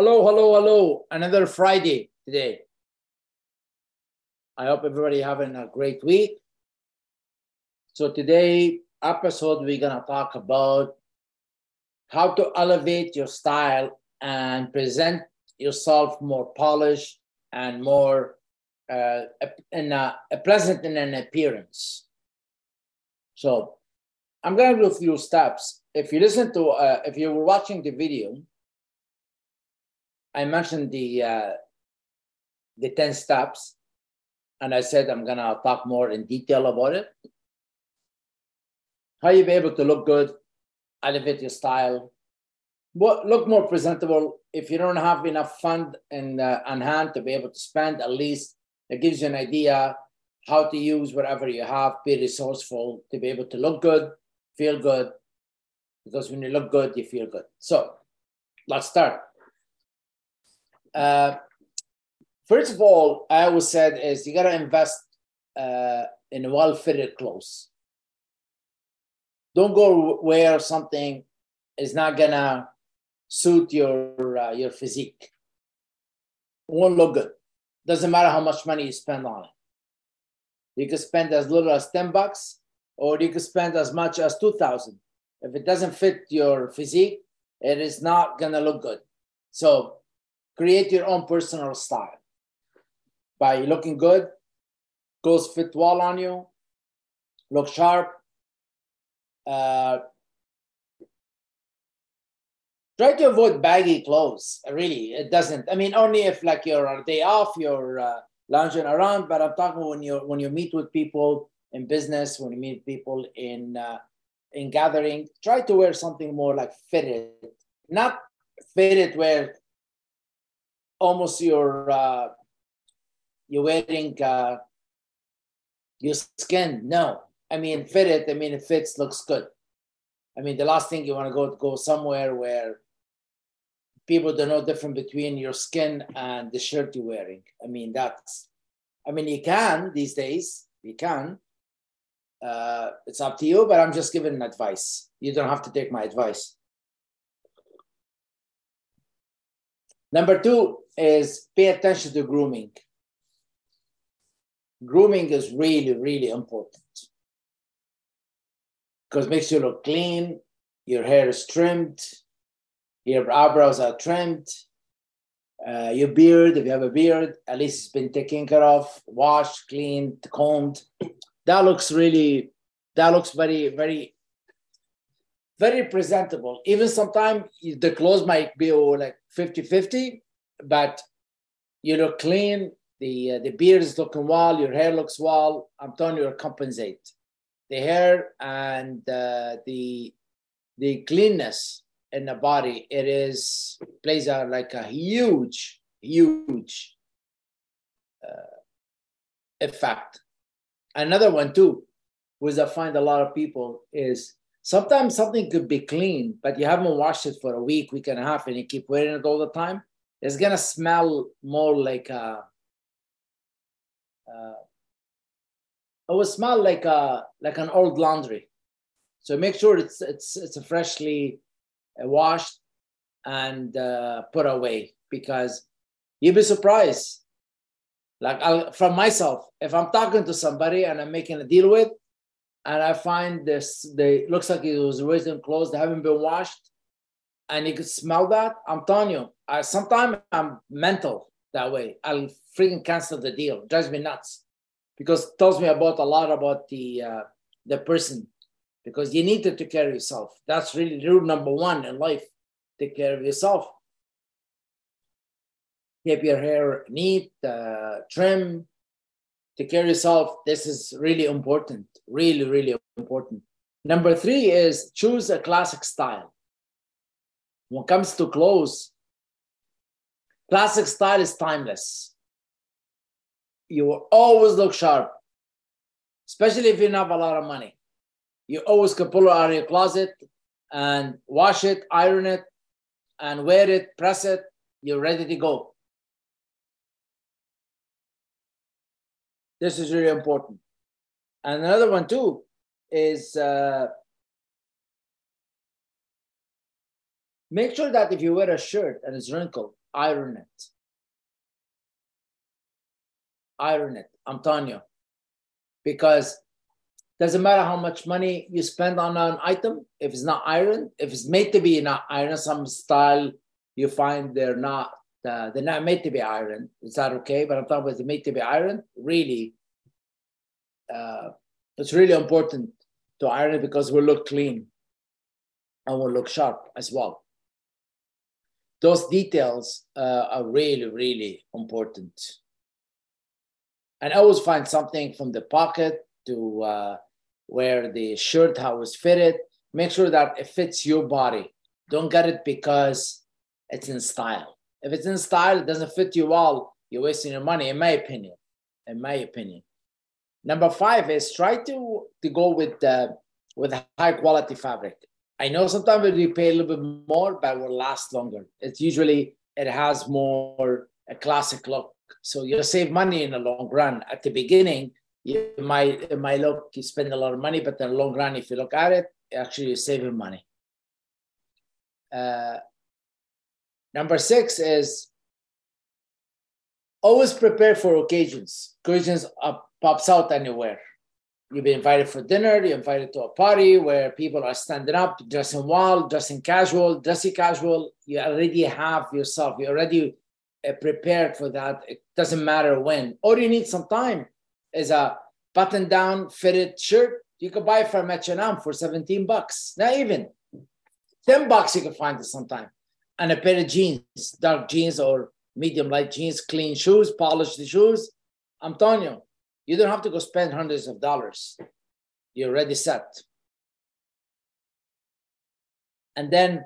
Hello, hello, hello. Another Friday today. I hope everybody having a great week. So today episode we're gonna talk about how to elevate your style and present yourself more polished and more uh, in a, a pleasant in an appearance. So I'm gonna do a few steps. If you listen to, uh, if you were watching the video, I mentioned the uh, the ten steps, and I said I'm gonna talk more in detail about it. How you be able to look good, elevate your style, look more presentable. If you don't have enough fund in uh, on hand to be able to spend, at least it gives you an idea how to use whatever you have. Be resourceful to be able to look good, feel good, because when you look good, you feel good. So let's start. Uh, first of all, I always said is you got to invest uh, in well-fitted clothes. Don't go wear something is not gonna suit your uh, your physique. It won't look good. Doesn't matter how much money you spend on it. You can spend as little as ten bucks, or you can spend as much as two thousand. If it doesn't fit your physique, it is not gonna look good. So create your own personal style by looking good, clothes fit well on you, look sharp. Uh, try to avoid baggy clothes. Really, it doesn't. I mean, only if like you're on a day off, you're uh, lounging around. But I'm talking when you when you meet with people in business, when you meet people in uh, in gathering, try to wear something more like fitted, not fitted where almost you're uh, you're wearing uh, your skin. No, I mean fit it. I mean it fits, looks good. I mean the last thing you want to go go somewhere where people don't know different between your skin and the shirt you're wearing. I mean that's. I mean you can these days. You can. Uh, it's up to you, but I'm just giving advice. You don't have to take my advice. Number two is pay attention to grooming. Grooming is really, really important because it makes you look clean, your hair is trimmed, your eyebrows are trimmed, uh, your beard, if you have a beard, at least it's been taken care of, washed, cleaned, combed. That looks really, that looks very, very very presentable. Even sometimes the clothes might be like 50 50, but you look clean. The, uh, the beard is looking well, your hair looks well. I'm telling you, compensate. The hair and uh, the, the cleanness in the body, it is plays a, like a huge, huge uh, effect. Another one too, which I find a lot of people is Sometimes something could be clean, but you haven't washed it for a week, week and a half, and you keep wearing it all the time. It's gonna smell more like a. Uh, it will smell like a like an old laundry. So make sure it's it's it's a freshly uh, washed and uh, put away because you'd be surprised. Like I'll, from myself, if I'm talking to somebody and I'm making a deal with, and I find this they looks like it was in clothes, they haven't been washed, and you could smell that. I'm telling you, I sometimes I'm mental that way. I'll freaking cancel the deal. It drives me nuts because it tells me about a lot about the uh, the person because you need to take care of yourself. That's really rule number one in life. Take care of yourself. Keep your hair neat, uh, trim, take care of yourself. This is really important, really, really important. Number three is choose a classic style. When it comes to clothes, classic style is timeless. You will always look sharp, especially if you have a lot of money. You always can pull it out of your closet and wash it, iron it, and wear it, press it. You're ready to go. This is really important. And another one too is uh, make sure that if you wear a shirt and it's wrinkled, iron it. Iron it. I'm telling you. Because doesn't matter how much money you spend on an item, if it's not iron, if it's made to be not iron, some style you find they're not uh, they're not made to be iron. Is that okay? But I'm talking about the made to be iron. Really, uh, it's really important to iron it because we look clean and will look sharp as well. Those details uh, are really, really important. And I always find something from the pocket to uh, where the shirt how it's fitted. Make sure that it fits your body. Don't get it because it's in style. If it's in style, it doesn't fit you well, you're wasting your money, in my opinion. In my opinion. Number five is try to, to go with uh, with high quality fabric. I know sometimes we pay a little bit more, but it will last longer. It's usually it has more a classic look. So you'll save money in the long run. At the beginning, you might it might look you spend a lot of money, but in the long run, if you look at it, actually you're saving money. Uh, number six is always prepare for occasions. Occasions uh, pops out anywhere. You've been invited for dinner, you're invited to a party where people are standing up, dressing well, dressing casual, dressing casual. You already have yourself, you're already uh, prepared for that. It doesn't matter when. All you need some time is a button down fitted shirt. You could buy from H&M for 17 bucks, not even 10 bucks you can find it sometime. And a pair of jeans, dark jeans or medium light jeans, clean shoes, polished shoes. I'm telling you, you don't have to go spend hundreds of dollars. You're already set. And then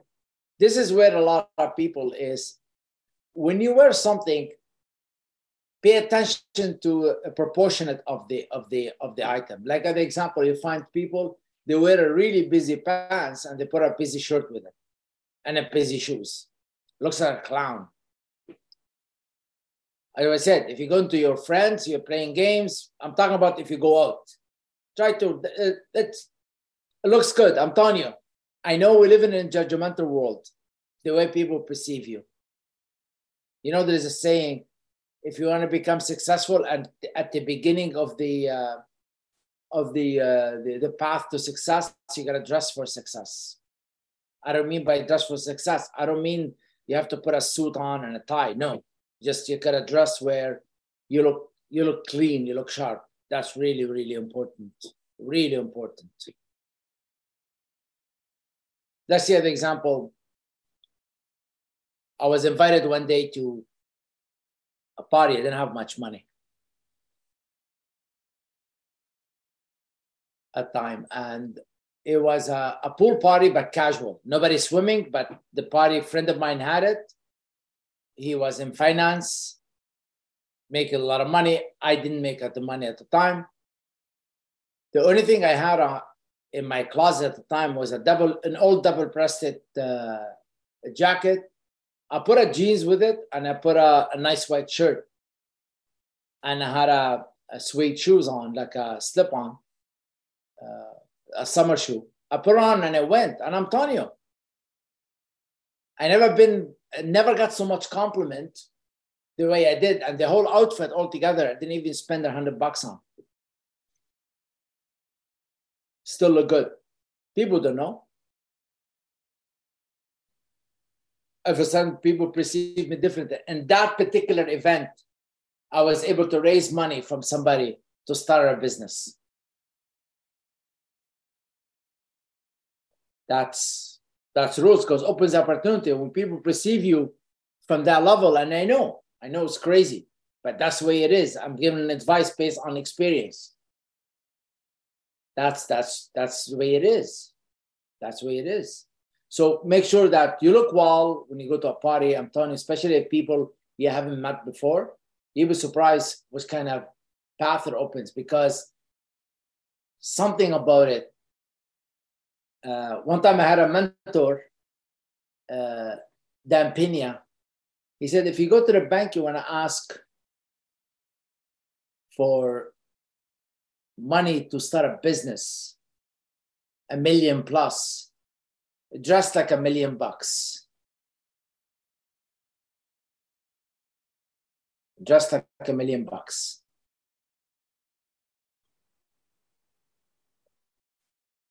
this is where a lot of people is when you wear something, pay attention to a proportionate of the of the of the item. Like an example, you find people they wear a really busy pants and they put a busy shirt with it and a busy shoes. Looks like a clown. As I said, if you go to your friends, you're playing games. I'm talking about if you go out. Try to, it, it looks good. I'm telling you. I know we live in a judgmental world, the way people perceive you. You know, there's a saying if you want to become successful and at the beginning of the, uh, of the, uh, the, the path to success, you got to dress for success. I don't mean by dress for success. I don't mean you have to put a suit on and a tie. No, just you got a dress where you look you look clean, you look sharp. That's really, really important. Really important. Let's see an example. I was invited one day to a party. I didn't have much money at time, and it was a, a pool party, but casual. Nobody swimming, but the party friend of mine had it he was in finance, making a lot of money. I didn't make the money at the time. The only thing I had uh, in my closet at the time was a double, an old double-breasted uh, jacket. I put a jeans with it, and I put a, a nice white shirt, and I had a, a suede shoes on, like a slip-on, uh, a summer shoe. I put on and I went, and I'm telling you, I never been never got so much compliment the way I did, and the whole outfit altogether, I didn't even spend a hundred bucks on. Still look good. People don't know. Of a sudden, people perceive me differently. In that particular event, I was able to raise money from somebody to start a business. That's that's rules because opens opportunity when people perceive you from that level. And I know, I know it's crazy, but that's the way it is. I'm giving advice based on experience. That's that's that's the way it is. That's the way it is. So make sure that you look well when you go to a party. I'm telling you, especially if people you haven't met before, you'll be surprised what kind of path it opens because something about it uh, one time I had a mentor, uh, Dan Pena. He said, if you go to the bank, you want to ask for money to start a business, a million plus, just like a million bucks. just like a million bucks.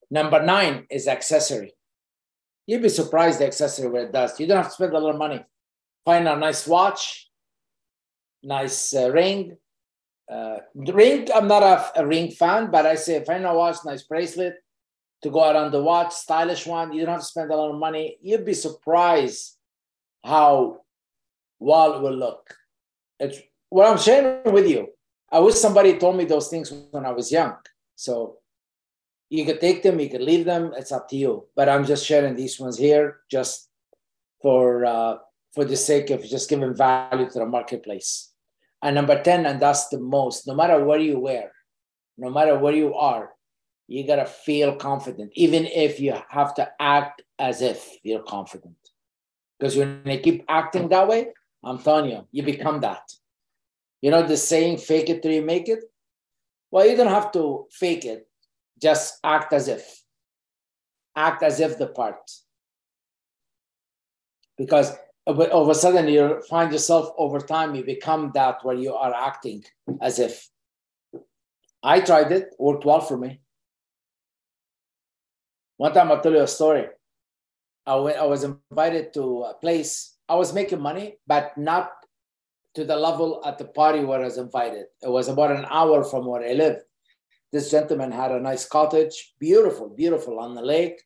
Number nine is accessory. You'd be surprised the accessory where it does. You don't have to spend a lot of money. Find a nice watch, nice uh, ring. Uh, ring, I'm not a, a, ring fan, but I say find a watch, nice bracelet to go around the watch, stylish one. You don't have to spend a lot of money. You'd be surprised how well it will look. It's what I'm sharing with you. I wish somebody told me those things when I was young. So you could take them, you could leave them. It's up to you. But I'm just sharing these ones here just for uh, for the sake of just giving value to the marketplace. And number 10, and that's the most, no matter where you wear, no matter where you are, you gotta feel confident, even if you have to act as if you're confident. Because when you keep acting that way, I'm telling you, you become that. You know the saying, fake it till you make it? Well, you don't have to fake it just act as if. Act as if the part. Because all of a sudden you find yourself over time you become that where you are acting as if. I tried it worked well for me. One time i'll tell you a story. I, went, I was invited to a place. I was making money but not to the level at the party where i was invited. It was about an hour from where i lived this gentleman had a nice cottage, beautiful, beautiful on the lake.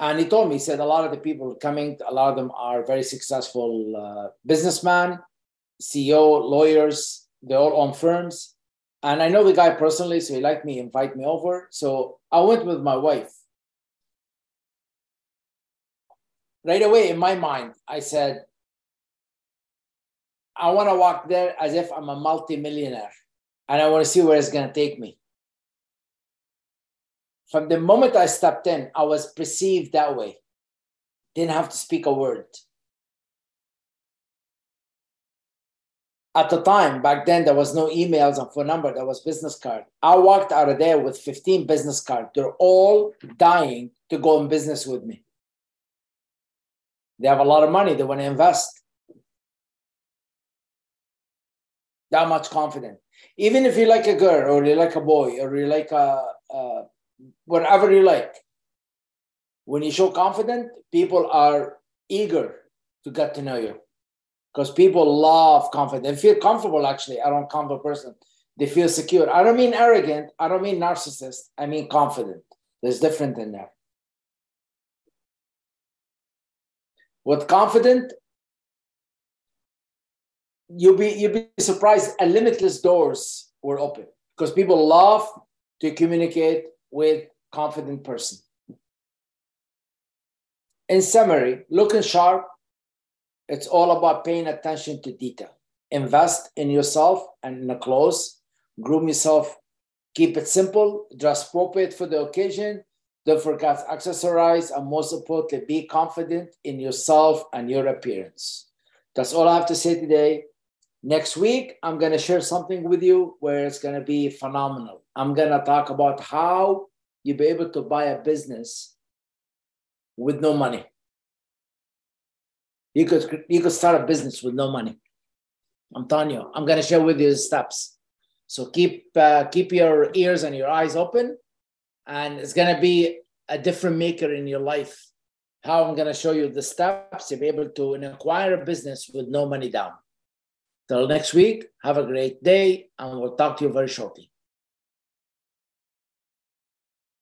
And he told me, he said, a lot of the people coming, a lot of them are very successful uh, businessmen, CEO, lawyers, they all own firms. And I know the guy personally, so he liked me, invite me over. So I went with my wife. Right away in my mind, I said, I want to walk there as if I'm a multimillionaire and I want to see where it's going to take me from the moment I stepped in, I was perceived that way. Didn't have to speak a word. At the time, back then, there was no emails and phone number. There was business card. I walked out of there with 15 business cards. They're all dying to go in business with me. They have a lot of money. They want to invest. That much confidence. Even if you like a girl or you like a boy or you like a, a whatever you like. When you show confident, people are eager to get to know you because people love confidence. They feel comfortable actually around confident person. They feel secure. I don't mean arrogant. I don't mean narcissist. I mean confident. There's different in there. With confident, you'll be you'll be surprised. A limitless doors were open because people love to communicate with confident person. In summary, looking sharp, it's all about paying attention to detail. Invest in yourself and in the clothes, groom yourself, keep it simple, dress appropriate for the occasion, don't forget accessorize, and most importantly, be confident in yourself and your appearance. That's all I have to say today. Next week, I'm going to share something with you where it's going to be phenomenal. I'm going to talk about how you be able to buy a business with no money. You could you could start a business with no money. I'm telling you, I'm going to share with you the steps. So keep uh, keep your ears and your eyes open, and it's going to be a different maker in your life. How I'm going to show you the steps to be able to acquire a business with no money down. Till next week, have a great day, and we'll talk to you very shortly.